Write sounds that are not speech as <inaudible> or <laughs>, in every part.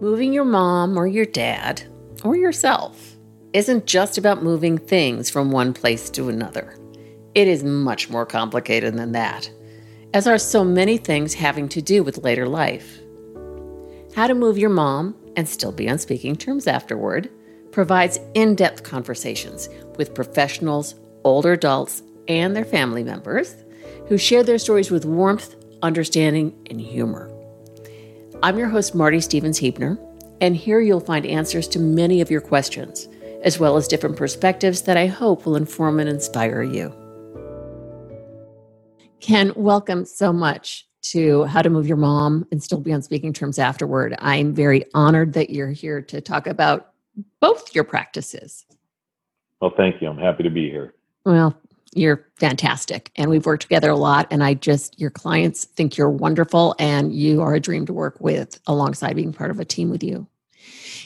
Moving your mom or your dad or yourself isn't just about moving things from one place to another. It is much more complicated than that, as are so many things having to do with later life. How to Move Your Mom and Still Be on Speaking Terms Afterward provides in depth conversations with professionals, older adults, and their family members who share their stories with warmth, understanding, and humor. I'm your host, Marty Stevens Heebner, and here you'll find answers to many of your questions, as well as different perspectives that I hope will inform and inspire you. Ken, welcome so much to How to Move Your Mom and Still Be on Speaking Terms Afterward. I'm very honored that you're here to talk about both your practices. Well, thank you. I'm happy to be here. Well, you're fantastic and we've worked together a lot and i just your clients think you're wonderful and you are a dream to work with alongside being part of a team with you.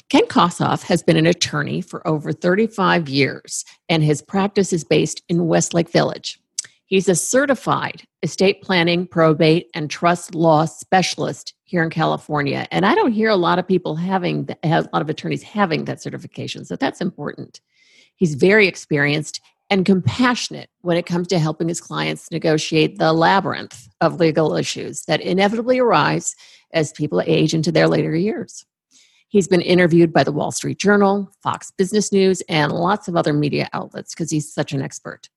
Ken kossoff has been an attorney for over 35 years and his practice is based in westlake village. He's a certified estate planning probate and trust law specialist here in california and i don't hear a lot of people having a lot of attorneys having that certification so that's important. He's very experienced and compassionate when it comes to helping his clients negotiate the labyrinth of legal issues that inevitably arise as people age into their later years. He's been interviewed by the Wall Street Journal, Fox Business News, and lots of other media outlets because he's such an expert.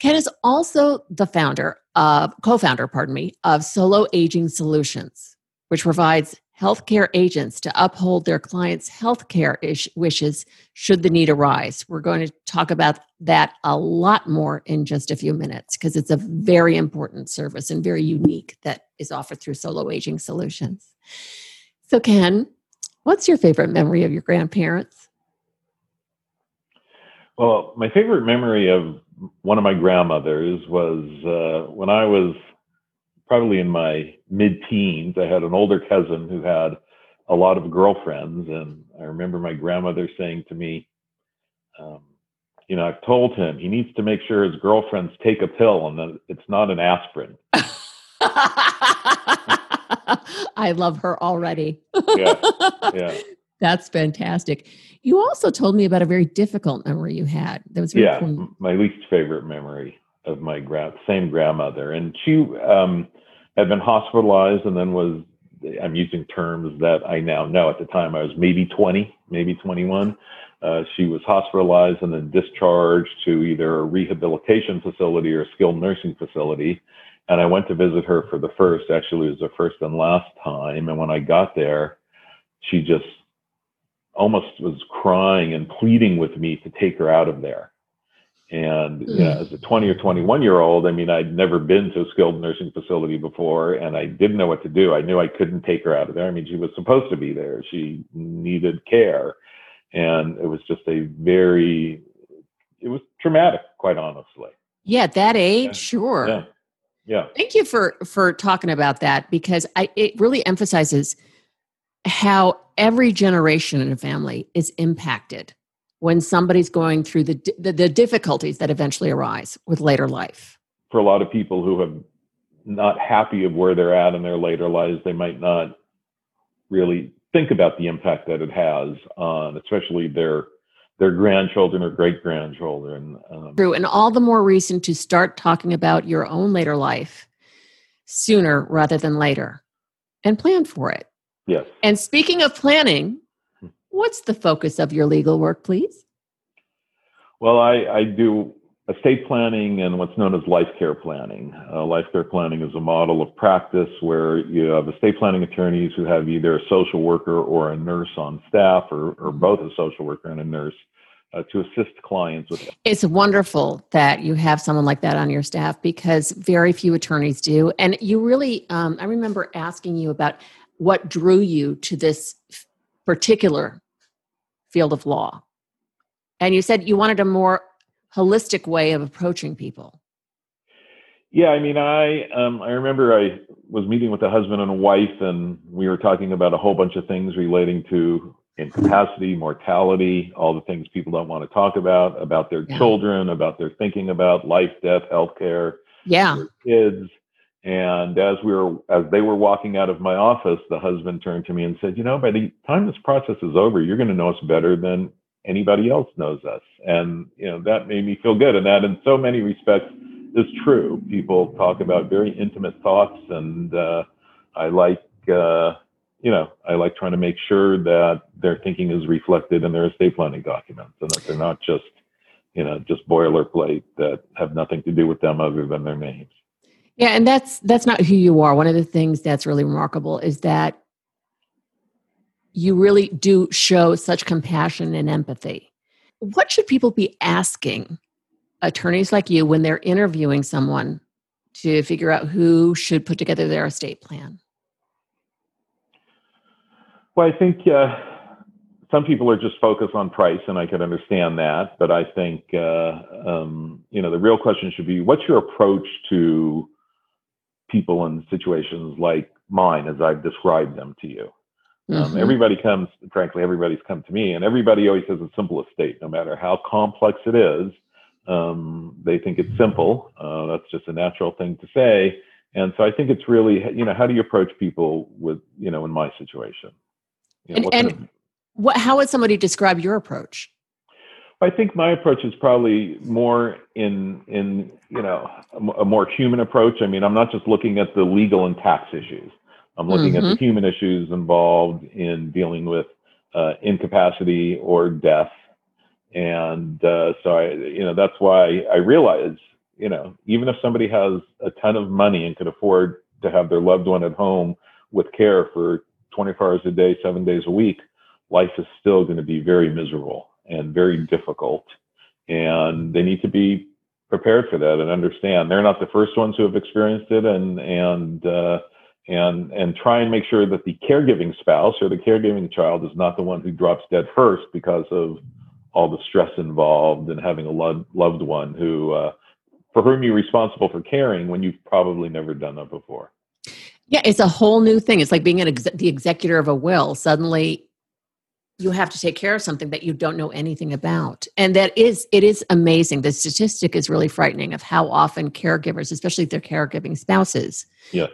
Ken is also the founder of, co founder, pardon me, of Solo Aging Solutions, which provides healthcare agents to uphold their clients' healthcare ish- wishes should the need arise. We're going to talk about that a lot more in just a few minutes because it's a very important service and very unique that is offered through Solo Aging Solutions. So, Ken, what's your favorite memory of your grandparents? Well, my favorite memory of one of my grandmothers was uh, when I was probably in my mid teens, I had an older cousin who had a lot of girlfriends. And I remember my grandmother saying to me, um, you know, I've told him he needs to make sure his girlfriends take a pill and that it's not an aspirin. <laughs> I love her already. yeah. Yeah. <laughs> That's fantastic. You also told me about a very difficult memory you had. That was yeah, cool. my least favorite memory of my gra- same grandmother, and she um, had been hospitalized and then was I'm using terms that I now know. At the time, I was maybe 20, maybe 21. Uh, she was hospitalized and then discharged to either a rehabilitation facility or a skilled nursing facility. And I went to visit her for the first, actually, it was the first and last time. And when I got there, she just almost was crying and pleading with me to take her out of there. And mm. as a 20 or 21 year old, I mean, I'd never been to a skilled nursing facility before and I didn't know what to do. I knew I couldn't take her out of there. I mean, she was supposed to be there. She needed care. And it was just a very, it was traumatic, quite honestly. Yeah, that age, yeah. sure. Yeah. Yeah. Thank you for for talking about that because I it really emphasizes how every generation in a family is impacted when somebody's going through the, the, the difficulties that eventually arise with later life. For a lot of people who have not happy of where they're at in their later lives they might not really think about the impact that it has on especially their their grandchildren or great grandchildren um, true and all the more reason to start talking about your own later life sooner rather than later and plan for it. Yes. And speaking of planning What's the focus of your legal work, please? Well, I, I do estate planning and what's known as life care planning. Uh, life care planning is a model of practice where you have estate planning attorneys who have either a social worker or a nurse on staff, or, or both a social worker and a nurse. Uh, to assist clients with it's wonderful that you have someone like that on your staff because very few attorneys do and you really um, i remember asking you about what drew you to this particular field of law. And you said you wanted a more holistic way of approaching people. Yeah, I mean, I um, I remember I was meeting with a husband and a wife, and we were talking about a whole bunch of things relating to incapacity, mortality, all the things people don't want to talk about, about their yeah. children, about their thinking about life, death, healthcare, yeah, kids, And as we were, as they were walking out of my office, the husband turned to me and said, "You know, by the time this process is over, you're going to know us better than anybody else knows us." And you know, that made me feel good. And that, in so many respects, is true. People talk about very intimate thoughts, and uh, I like, uh, you know, I like trying to make sure that their thinking is reflected in their estate planning documents, and that they're not just, you know, just boilerplate that have nothing to do with them other than their names. Yeah, and that's that's not who you are. One of the things that's really remarkable is that you really do show such compassion and empathy. What should people be asking attorneys like you when they're interviewing someone to figure out who should put together their estate plan? Well, I think uh, some people are just focused on price, and I could understand that. But I think uh, um, you know the real question should be: What's your approach to people in situations like mine as I've described them to you. Um, mm-hmm. everybody comes, frankly, everybody's come to me, and everybody always has a simple estate, no matter how complex it is. Um, they think it's simple. Uh, that's just a natural thing to say. And so I think it's really, you know, how do you approach people with, you know, in my situation? You know, and, and of, what, how would somebody describe your approach? I think my approach is probably more in in you know a, more human approach. I mean, I'm not just looking at the legal and tax issues. I'm looking mm-hmm. at the mm-hmm. human issues involved in dealing with uh, incapacity or death, and uh, so I you know that's why I realize you know even if somebody has a ton of money and could afford to have their loved one at home with care for 24 hours a day, seven days a week, life is still going to be very miserable and very difficult. And they need to be prepared for that and understand they're not the first ones who have experienced it and and uh, and and try and make sure that the caregiving spouse or the caregiving child is not the one who drops dead first because of all the stress involved and having a loved loved one who uh, for whom you're responsible for caring when you've probably never done that before. Yeah, it's a whole new thing. It's like being an ex- the executor of a will. Suddenly, you have to take care of something that you don't know anything about. And that is it is amazing. The statistic is really frightening of how often caregivers especially their caregiving spouses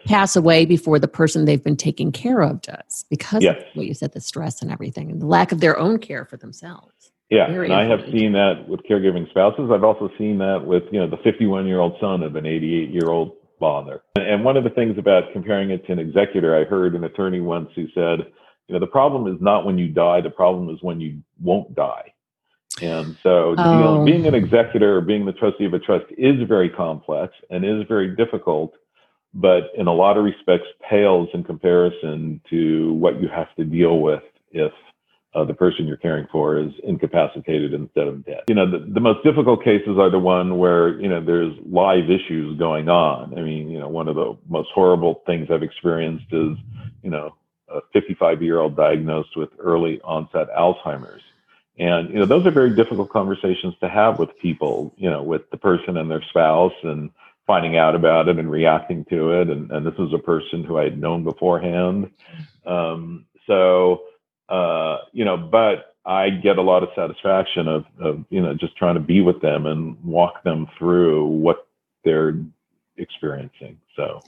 pass away before the person they've been taking care of does because of what you said the stress and everything and the lack of their own care for themselves. Yeah Very and i have seen that with caregiving spouses. I've also seen that with you know the 51 year old son of an 88 year old father. And one of the things about comparing it to an executor i heard an attorney once who said you know the problem is not when you die the problem is when you won't die and so oh. you know, being an executor or being the trustee of a trust is very complex and is very difficult but in a lot of respects pales in comparison to what you have to deal with if uh, the person you're caring for is incapacitated instead of dead. You know, the, the most difficult cases are the one where, you know, there's live issues going on. I mean, you know, one of the most horrible things I've experienced is, you know, a 55 year old diagnosed with early onset Alzheimer's. And, you know, those are very difficult conversations to have with people, you know, with the person and their spouse and finding out about it and reacting to it. And, and this was a person who I had known beforehand. Um, so, uh, you know, but I get a lot of satisfaction of, of, you know, just trying to be with them and walk them through what they're experiencing. So,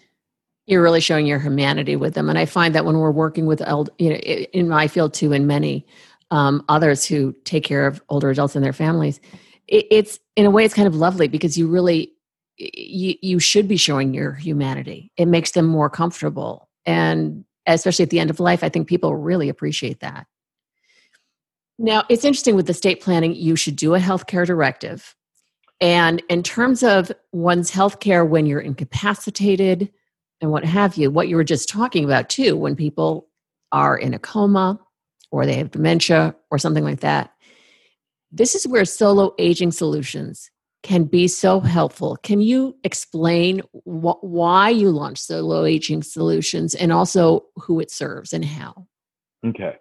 you're really showing your humanity with them. And i find that when we're working with eld- you know in my field too and many um, others who take care of older adults and their families it, it's in a way it's kind of lovely because you really you, you should be showing your humanity. It makes them more comfortable. And especially at the end of life i think people really appreciate that. Now it's interesting with the state planning you should do a healthcare directive. And in terms of one's healthcare when you're incapacitated and what have you, what you were just talking about too, when people are in a coma or they have dementia or something like that. This is where solo aging solutions can be so helpful. Can you explain wh- why you launched solo aging solutions and also who it serves and how? Okay.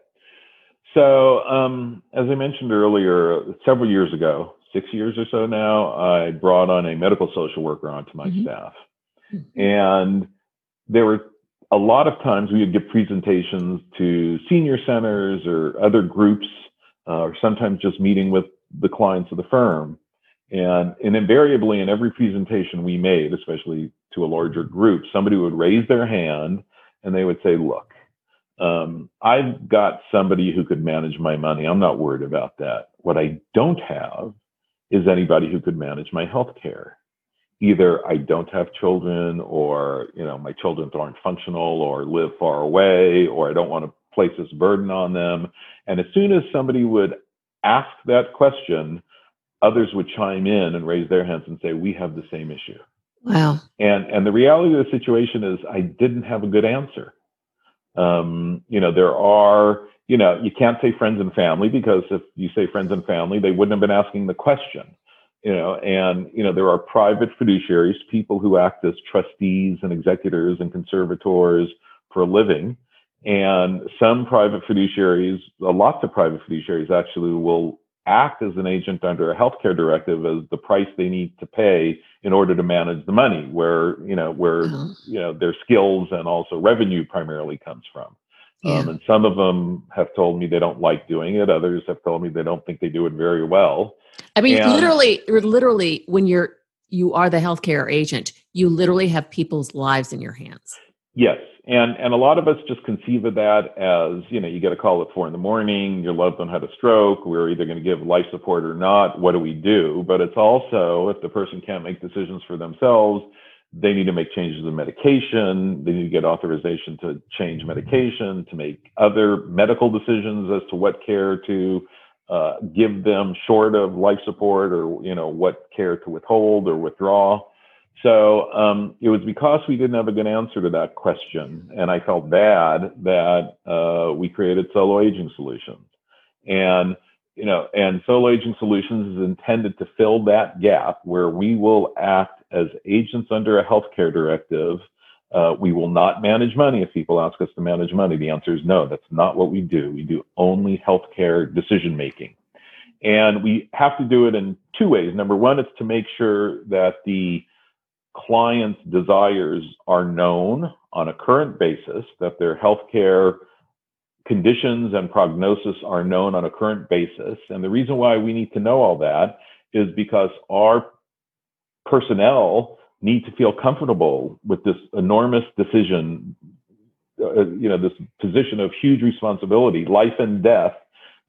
So, um, as I mentioned earlier, several years ago, six years or so now, I brought on a medical social worker onto my mm-hmm. staff. Mm-hmm. And there were a lot of times we would give presentations to senior centers or other groups, uh, or sometimes just meeting with the clients of the firm. And, and invariably, in every presentation we made, especially to a larger group, somebody would raise their hand and they would say, look, um, I've got somebody who could manage my money. I'm not worried about that. What I don't have is anybody who could manage my health care. Either I don't have children or, you know, my children aren't functional or live far away or I don't want to place this burden on them. And as soon as somebody would ask that question, others would chime in and raise their hands and say, we have the same issue. Wow. And, and the reality of the situation is I didn't have a good answer. Um, you know, there are, you know, you can't say friends and family because if you say friends and family, they wouldn't have been asking the question. You know, and you know, there are private fiduciaries, people who act as trustees and executors and conservators for a living. And some private fiduciaries, lots of private fiduciaries actually will act as an agent under a healthcare directive as the price they need to pay in order to manage the money where you know where uh-huh. you know their skills and also revenue primarily comes from yeah. um, and some of them have told me they don't like doing it others have told me they don't think they do it very well i mean and, literally literally when you're you are the healthcare agent you literally have people's lives in your hands. Yes. And and a lot of us just conceive of that as you know you get a call at four in the morning your loved one had a stroke we're either going to give life support or not what do we do? But it's also if the person can't make decisions for themselves they need to make changes in medication they need to get authorization to change medication to make other medical decisions as to what care to uh, give them short of life support or you know what care to withhold or withdraw so um, it was because we didn't have a good answer to that question, and I felt bad that uh, we created Solo Aging Solutions, and you know, and Solo Aging Solutions is intended to fill that gap where we will act as agents under a healthcare directive. Uh, we will not manage money if people ask us to manage money. The answer is no. That's not what we do. We do only healthcare decision making. And we have to do it in two ways. Number one, it's to make sure that the clients' desires are known on a current basis, that their healthcare conditions and prognosis are known on a current basis. And the reason why we need to know all that is because our personnel need to feel comfortable with this enormous decision, uh, you know, this position of huge responsibility, life and death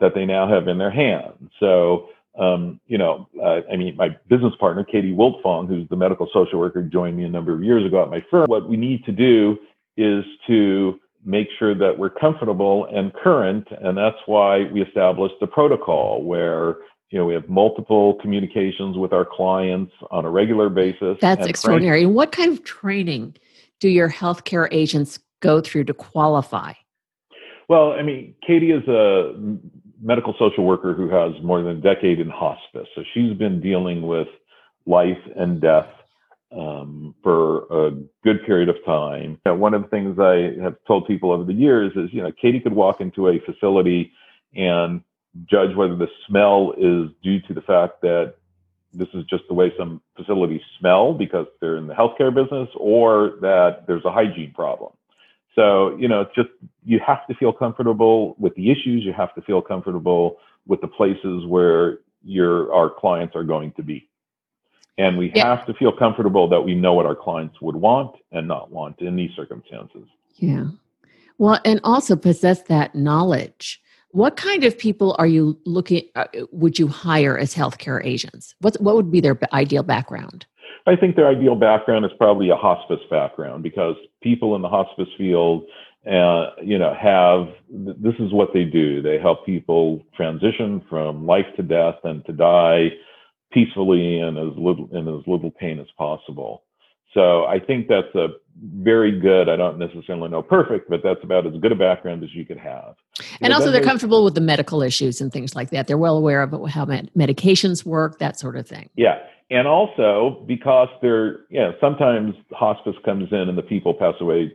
that they now have in their hands. So um, you know, uh, I mean, my business partner, Katie Wiltfong, who's the medical social worker, joined me a number of years ago at my firm. What we need to do is to make sure that we're comfortable and current. And that's why we established the protocol where, you know, we have multiple communications with our clients on a regular basis. That's extraordinary. and what kind of training do your healthcare agents go through to qualify? Well, I mean, Katie is a medical social worker who has more than a decade in hospice. So she's been dealing with life and death um, for a good period of time. Know, one of the things I have told people over the years is, you know, Katie could walk into a facility and judge whether the smell is due to the fact that this is just the way some facilities smell because they're in the healthcare business or that there's a hygiene problem. So, you know, it's just you have to feel comfortable with the issues. You have to feel comfortable with the places where your our clients are going to be. And we yeah. have to feel comfortable that we know what our clients would want and not want in these circumstances. Yeah. Well, and also possess that knowledge. What kind of people are you looking uh, would you hire as healthcare agents? What what would be their ideal background? I think their ideal background is probably a hospice background because people in the hospice field, uh, you know, have this is what they do. They help people transition from life to death and to die peacefully and as little in as little pain as possible. So I think that's a very good. I don't necessarily know perfect, but that's about as good a background as you could have. And also, they're comfortable with the medical issues and things like that. They're well aware of how medications work, that sort of thing. Yeah, and also because they're you know sometimes hospice comes in and the people pass away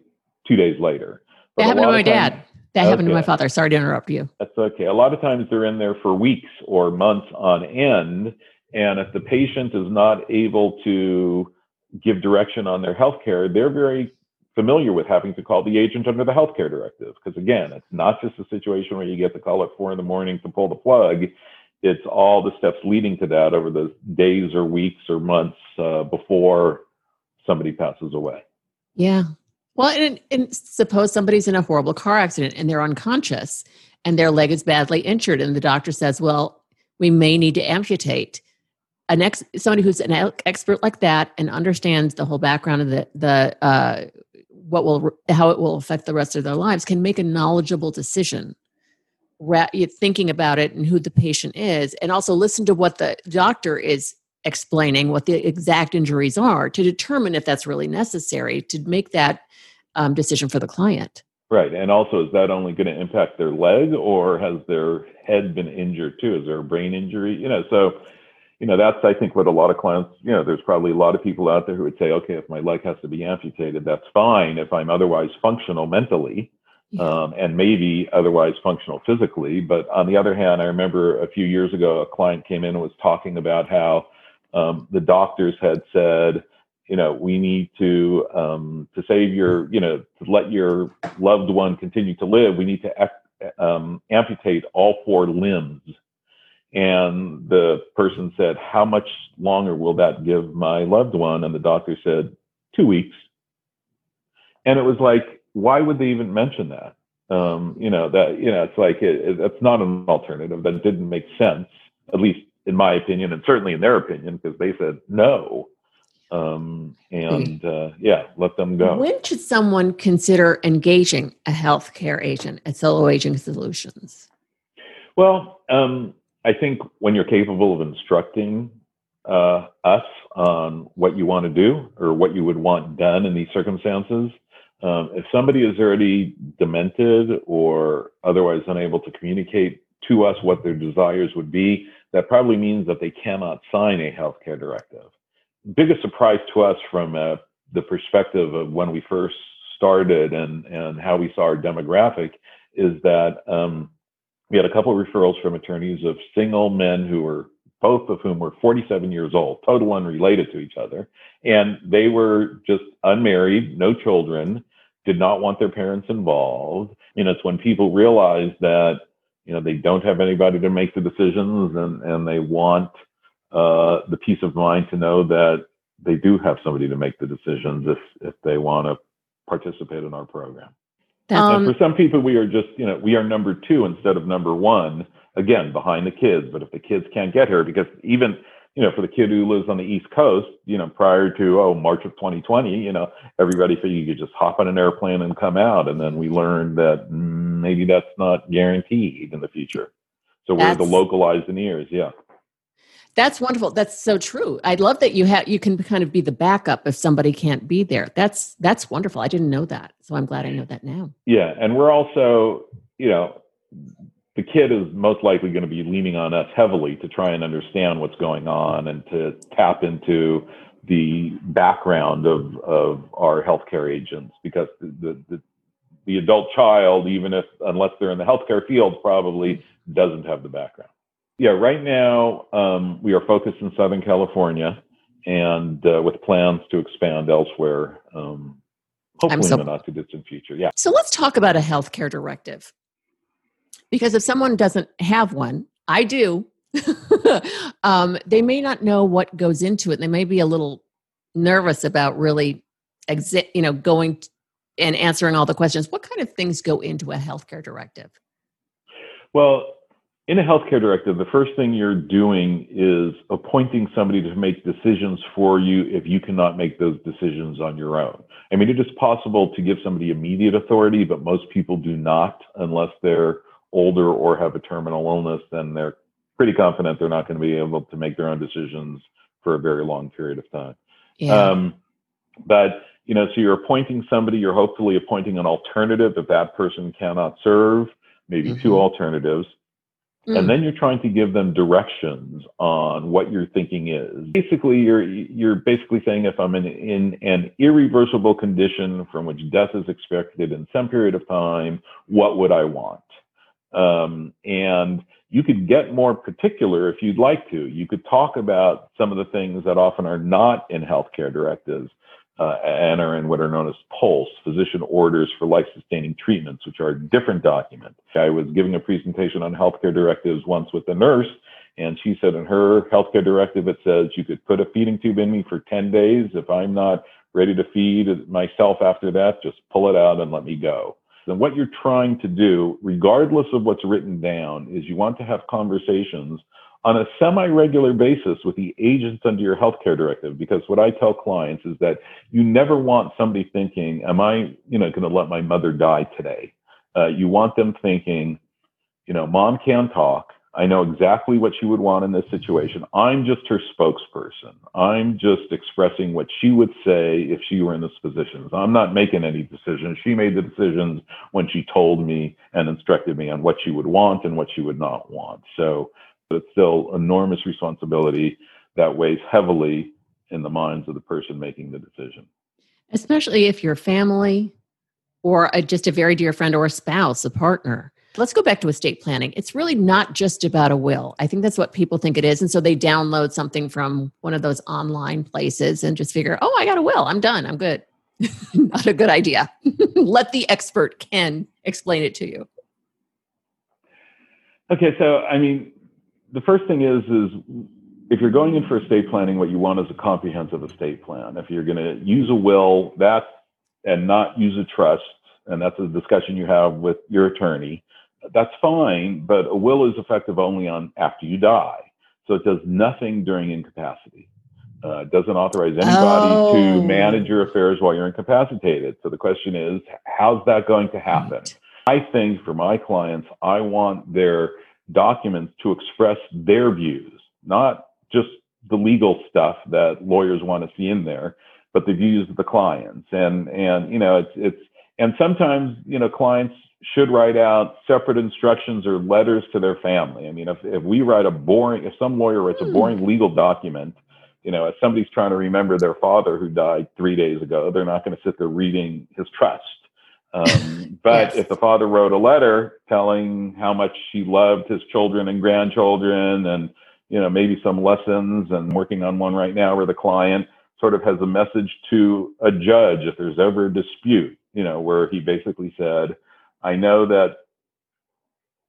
two days later that happened to my times, dad that okay. happened to my father sorry to interrupt you that's okay a lot of times they're in there for weeks or months on end and if the patient is not able to give direction on their health care they're very familiar with having to call the agent under the healthcare directive because again it's not just a situation where you get the call at four in the morning to pull the plug it's all the steps leading to that over the days or weeks or months uh, before somebody passes away. Yeah. Well, and, and suppose somebody's in a horrible car accident and they're unconscious and their leg is badly injured, and the doctor says, "Well, we may need to amputate." An ex, somebody who's an expert like that and understands the whole background of the the uh, what will how it will affect the rest of their lives can make a knowledgeable decision thinking about it and who the patient is. And also listen to what the doctor is explaining what the exact injuries are to determine if that's really necessary to make that um, decision for the client. Right. And also is that only going to impact their leg or has their head been injured too? Is there a brain injury? You know so you know that's i think what a lot of clients you know there's probably a lot of people out there who would say okay if my leg has to be amputated that's fine if i'm otherwise functional mentally yeah. um, and maybe otherwise functional physically. But on the other hand, I remember a few years ago, a client came in and was talking about how um, the doctors had said, you know, we need to um, to save your, you know, to let your loved one continue to live. We need to um, amputate all four limbs. And the person said, "How much longer will that give my loved one?" And the doctor said, two weeks." And it was like, why would they even mention that? Um, you know that you know it's like it, it, that's not an alternative. That didn't make sense, at least in my opinion, and certainly in their opinion, because they said no. Um, and uh, yeah, let them go. When should someone consider engaging a healthcare agent at Solo Aging Solutions? Well, um, I think when you're capable of instructing uh, us on what you want to do or what you would want done in these circumstances, um, if somebody is already demented or otherwise unable to communicate to us what their desires would be, that probably means that they cannot sign a healthcare directive. Biggest surprise to us from uh, the perspective of when we first started and, and how we saw our demographic is that um, we had a couple of referrals from attorneys of single men who were both of whom were 47 years old, total unrelated to each other. And they were just unmarried, no children, did not want their parents involved. You know, it's when people realize that, you know, they don't have anybody to make the decisions and, and they want uh, the peace of mind to know that they do have somebody to make the decisions if, if they want to participate in our program. Um, and for some people, we are just, you know, we are number two instead of number one, again, behind the kids. But if the kids can't get here, because even you know, for the kid who lives on the East Coast, you know, prior to oh March of 2020, you know, everybody figured you could just hop on an airplane and come out, and then we learned that maybe that's not guaranteed in the future. So we're the localized in ears, yeah. That's wonderful. That's so true. I love that you have you can kind of be the backup if somebody can't be there. That's that's wonderful. I didn't know that, so I'm glad I know that now. Yeah, and we're also, you know, the kid is most likely going to be leaning on us heavily to try and understand what's going on and to tap into the background of, of our healthcare agents because the, the, the adult child, even if unless they're in the healthcare field, probably doesn't have the background. Yeah, right now um, we are focused in Southern California and uh, with plans to expand elsewhere, um, hopefully so- in the not too distant future. Yeah. So let's talk about a healthcare directive. Because if someone doesn't have one, I do, <laughs> um, they may not know what goes into it. They may be a little nervous about really, you know, going t- and answering all the questions. What kind of things go into a healthcare directive? Well, in a healthcare directive, the first thing you're doing is appointing somebody to make decisions for you if you cannot make those decisions on your own. I mean, it is possible to give somebody immediate authority, but most people do not unless they're older or have a terminal illness, then they're pretty confident they're not going to be able to make their own decisions for a very long period of time. Yeah. Um, but you know, so you're appointing somebody, you're hopefully appointing an alternative if that person cannot serve, maybe mm-hmm. two alternatives. Mm. And then you're trying to give them directions on what your thinking is. Basically, you're you're basically saying if I'm in, in an irreversible condition from which death is expected in some period of time, what would I want? Um, and you could get more particular if you'd like to. You could talk about some of the things that often are not in healthcare directives uh, and are in what are known as POLST, physician orders for life sustaining treatments, which are a different document. I was giving a presentation on healthcare directives once with a nurse, and she said in her healthcare directive, it says you could put a feeding tube in me for 10 days. If I'm not ready to feed myself after that, just pull it out and let me go. And what you're trying to do, regardless of what's written down, is you want to have conversations on a semi-regular basis with the agents under your healthcare directive because what i tell clients is that you never want somebody thinking am i you know going to let my mother die today? Uh, you want them thinking you know mom can talk. I know exactly what she would want in this situation. I'm just her spokesperson. I'm just expressing what she would say if she were in this position. I'm not making any decisions. She made the decisions when she told me and instructed me on what she would want and what she would not want. So it's still enormous responsibility that weighs heavily in the minds of the person making the decision. Especially if you're family or a, just a very dear friend or a spouse, a partner. Let's go back to estate planning. It's really not just about a will. I think that's what people think it is. And so they download something from one of those online places and just figure, oh, I got a will. I'm done. I'm good. <laughs> not a good idea. <laughs> Let the expert Ken explain it to you. Okay, so I mean, the first thing is is if you're going in for estate planning, what you want is a comprehensive estate plan. If you're going to use a will, that and not use a trust, and that's a discussion you have with your attorney, that's fine. But a will is effective only on after you die, so it does nothing during incapacity. Uh, it doesn't authorize anybody oh. to manage your affairs while you're incapacitated. So the question is, how's that going to happen? Right. I think for my clients, I want their documents to express their views, not just the legal stuff that lawyers want to see in there, but the views of the clients. And and you know, it's it's and sometimes you know clients should write out separate instructions or letters to their family. I mean, if if we write a boring, if some lawyer writes a hmm. boring legal document, you know, if somebody's trying to remember their father who died three days ago, they're not going to sit there reading his trust um, <laughs> but yes. if the father wrote a letter telling how much he loved his children and grandchildren and, you know, maybe some lessons and working on one right now where the client sort of has a message to a judge if there's ever a dispute, you know, where he basically said, I know that,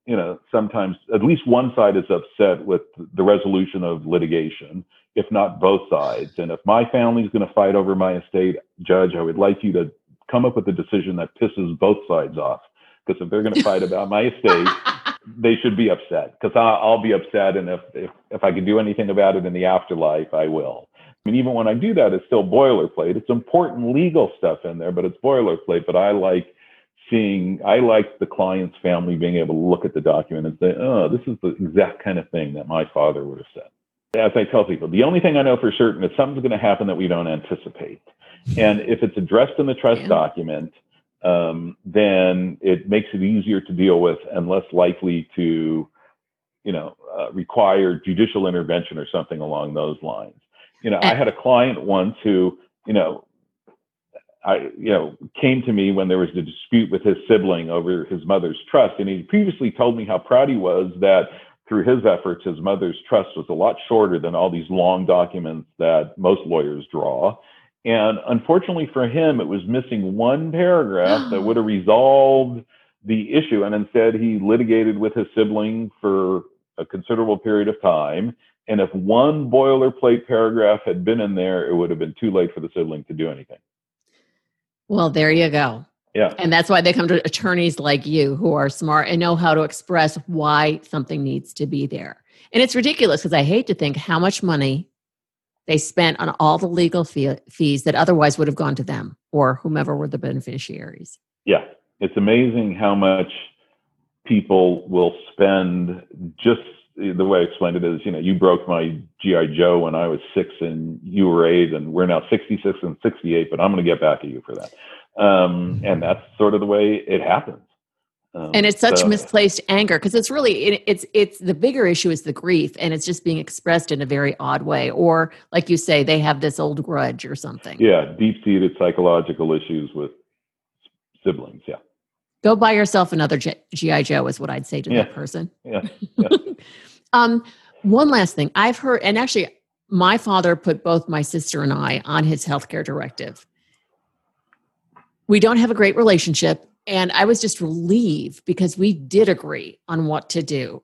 you know, sometimes at least one side is upset with the resolution of litigation, if not both sides. And if my family's going to fight over my estate, judge, I would like you to come up with a decision that pisses both sides off. Because if they're going to fight about my estate, <laughs> they should be upset. Because I'll be upset, and if, if if I can do anything about it in the afterlife, I will. I mean, even when I do that, it's still boilerplate. It's important legal stuff in there, but it's boilerplate. But I like seeing, I like the client's family being able to look at the document and say, oh, this is the exact kind of thing that my father would have said. As I tell people, the only thing I know for certain is something's going to happen that we don't anticipate. And if it's addressed in the trust yeah. document, um, then it makes it easier to deal with and less likely to, you know, uh, require judicial intervention or something along those lines. You know, I had a client once who, you know, I, you know, came to me when there was a dispute with his sibling over his mother's trust, and he previously told me how proud he was that through his efforts, his mother's trust was a lot shorter than all these long documents that most lawyers draw. And unfortunately for him, it was missing one paragraph that would have <gasps> resolved the issue. And instead, he litigated with his sibling for a considerable period of time. And if one boilerplate paragraph had been in there, it would have been too late for the sibling to do anything. Well, there you go. Yeah. And that's why they come to attorneys like you who are smart and know how to express why something needs to be there. And it's ridiculous because I hate to think how much money they spent on all the legal fee- fees that otherwise would have gone to them or whomever were the beneficiaries. Yeah, it's amazing how much people will spend just the way I explained it is, you know, you broke my GI Joe when I was six and you were eight, and we're now 66 and 68, but I'm going to get back at you for that. Um, and that's sort of the way it happens. Um, and it's such so, misplaced anger because it's really it, it's it's the bigger issue is the grief and it's just being expressed in a very odd way or like you say they have this old grudge or something yeah deep-seated psychological issues with siblings yeah go buy yourself another gi joe is what i'd say to yeah. that person <laughs> yeah, yeah. <laughs> um one last thing i've heard and actually my father put both my sister and i on his healthcare directive we don't have a great relationship and i was just relieved because we did agree on what to do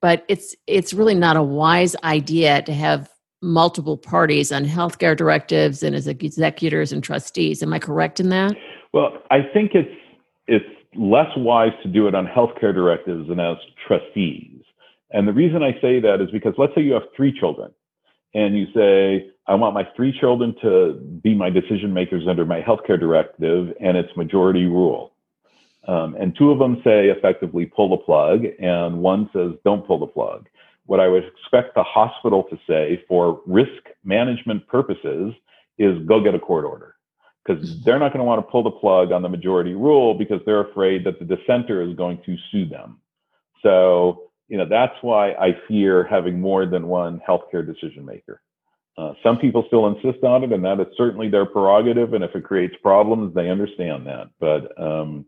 but it's it's really not a wise idea to have multiple parties on healthcare directives and as executors and trustees. Am I correct in that? Well, I think it's it's less wise to do it on healthcare directives than as trustees. And the reason I say that is because let's say you have three children and you say, I want my three children to be my decision makers under my healthcare directive and its majority rule. Um, and two of them say effectively pull the plug, and one says don't pull the plug. What I would expect the hospital to say for risk management purposes is go get a court order because they're not going to want to pull the plug on the majority rule because they're afraid that the dissenter is going to sue them. So, you know, that's why I fear having more than one healthcare decision maker. Uh, some people still insist on it, and that is certainly their prerogative. And if it creates problems, they understand that. But um,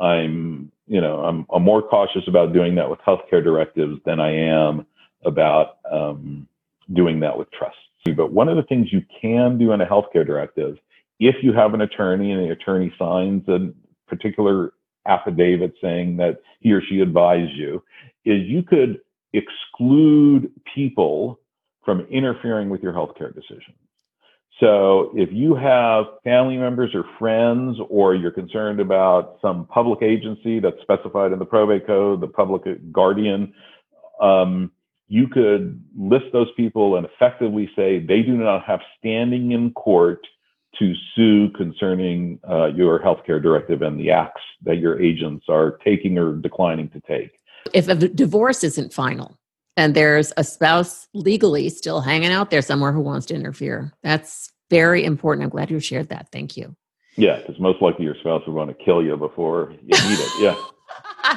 I'm, you know, I'm, I'm, more cautious about doing that with healthcare directives than I am about um, doing that with trusts. But one of the things you can do in a healthcare directive if you have an attorney and the attorney signs a particular affidavit saying that he or she advised you, is you could exclude people from interfering with your healthcare decision. So if you have family members or friends, or you're concerned about some public agency that's specified in the probate code, the public guardian, um, you could list those people and effectively say they do not have standing in court to sue concerning uh, your healthcare directive and the acts that your agents are taking or declining to take. If a divorce isn't final and there's a spouse legally still hanging out there somewhere who wants to interfere, that's very important. I'm glad you shared that. Thank you. Yeah, because most likely your spouse would want to kill you before you need it. Yeah.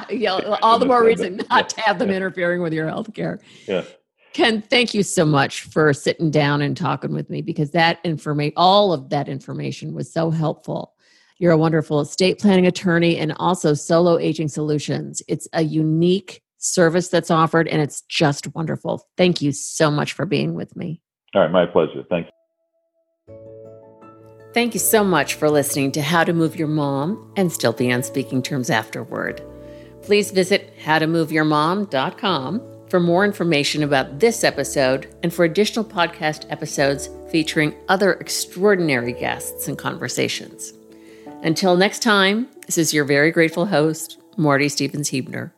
<laughs> yeah, <laughs> all the more reason not to have them interfering with your health care. Yeah. Ken, thank you so much for sitting down and talking with me because that information, all of that information was so helpful. You're a wonderful estate planning attorney and also solo aging solutions. It's a unique service that's offered and it's just wonderful. Thank you so much for being with me. All right, my pleasure. Thank you. Thank you so much for listening to How to Move Your Mom and Still Be on Speaking Terms Afterward. Please visit howtomoveyourmom.com for more information about this episode and for additional podcast episodes featuring other extraordinary guests and conversations. Until next time, this is your very grateful host, Marty Stevens Heebner.